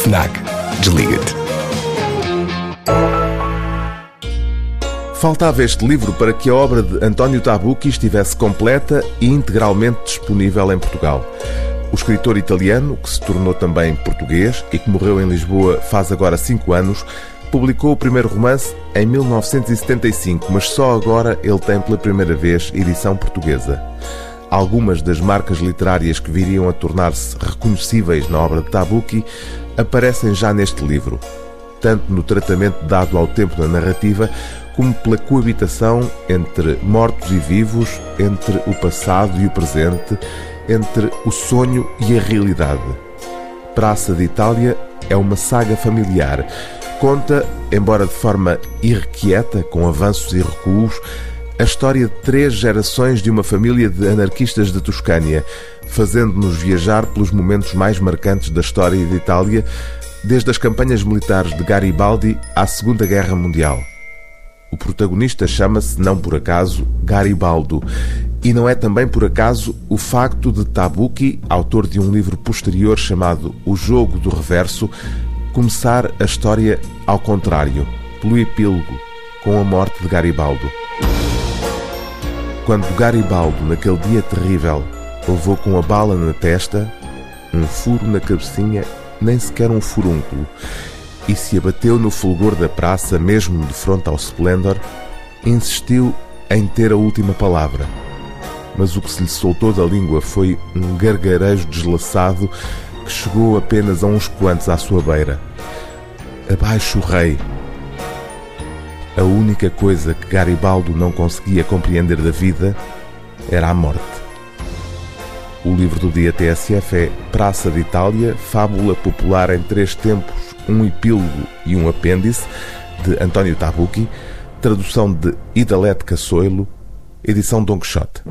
FNAC. Desliga-te. Faltava este livro para que a obra de António Tabucchi estivesse completa e integralmente disponível em Portugal. O escritor italiano, que se tornou também português e que morreu em Lisboa faz agora cinco anos, publicou o primeiro romance em 1975, mas só agora ele tem pela primeira vez edição portuguesa. Algumas das marcas literárias que viriam a tornar-se reconhecíveis na obra de Tabucchi aparecem já neste livro, tanto no tratamento dado ao tempo da narrativa, como pela coabitação entre mortos e vivos, entre o passado e o presente, entre o sonho e a realidade. Praça de Itália é uma saga familiar. Conta, embora de forma irrequieta, com avanços e recuos, a história de três gerações de uma família de anarquistas de Toscânia, fazendo-nos viajar pelos momentos mais marcantes da história de Itália, desde as campanhas militares de Garibaldi à Segunda Guerra Mundial. O protagonista chama-se, não por acaso, Garibaldo. E não é também por acaso o facto de Tabucchi, autor de um livro posterior chamado O Jogo do Reverso, começar a história ao contrário, pelo epílogo, com a morte de Garibaldo. Quando Garibaldo, naquele dia terrível, levou com a bala na testa, um furo na cabecinha, nem sequer um furúnculo, e se abateu no fulgor da praça, mesmo de frente ao Splendor, insistiu em ter a última palavra. Mas o que se lhe soltou da língua foi um gargarejo deslaçado que chegou apenas a uns quantos à sua beira. Abaixo o rei. A única coisa que Garibaldo não conseguia compreender da vida era a morte. O livro do dia TSF é Praça de Itália, fábula popular em três tempos, um epílogo e um apêndice, de António Tabucchi, tradução de Idalete Cassoilo, edição Don Quixote.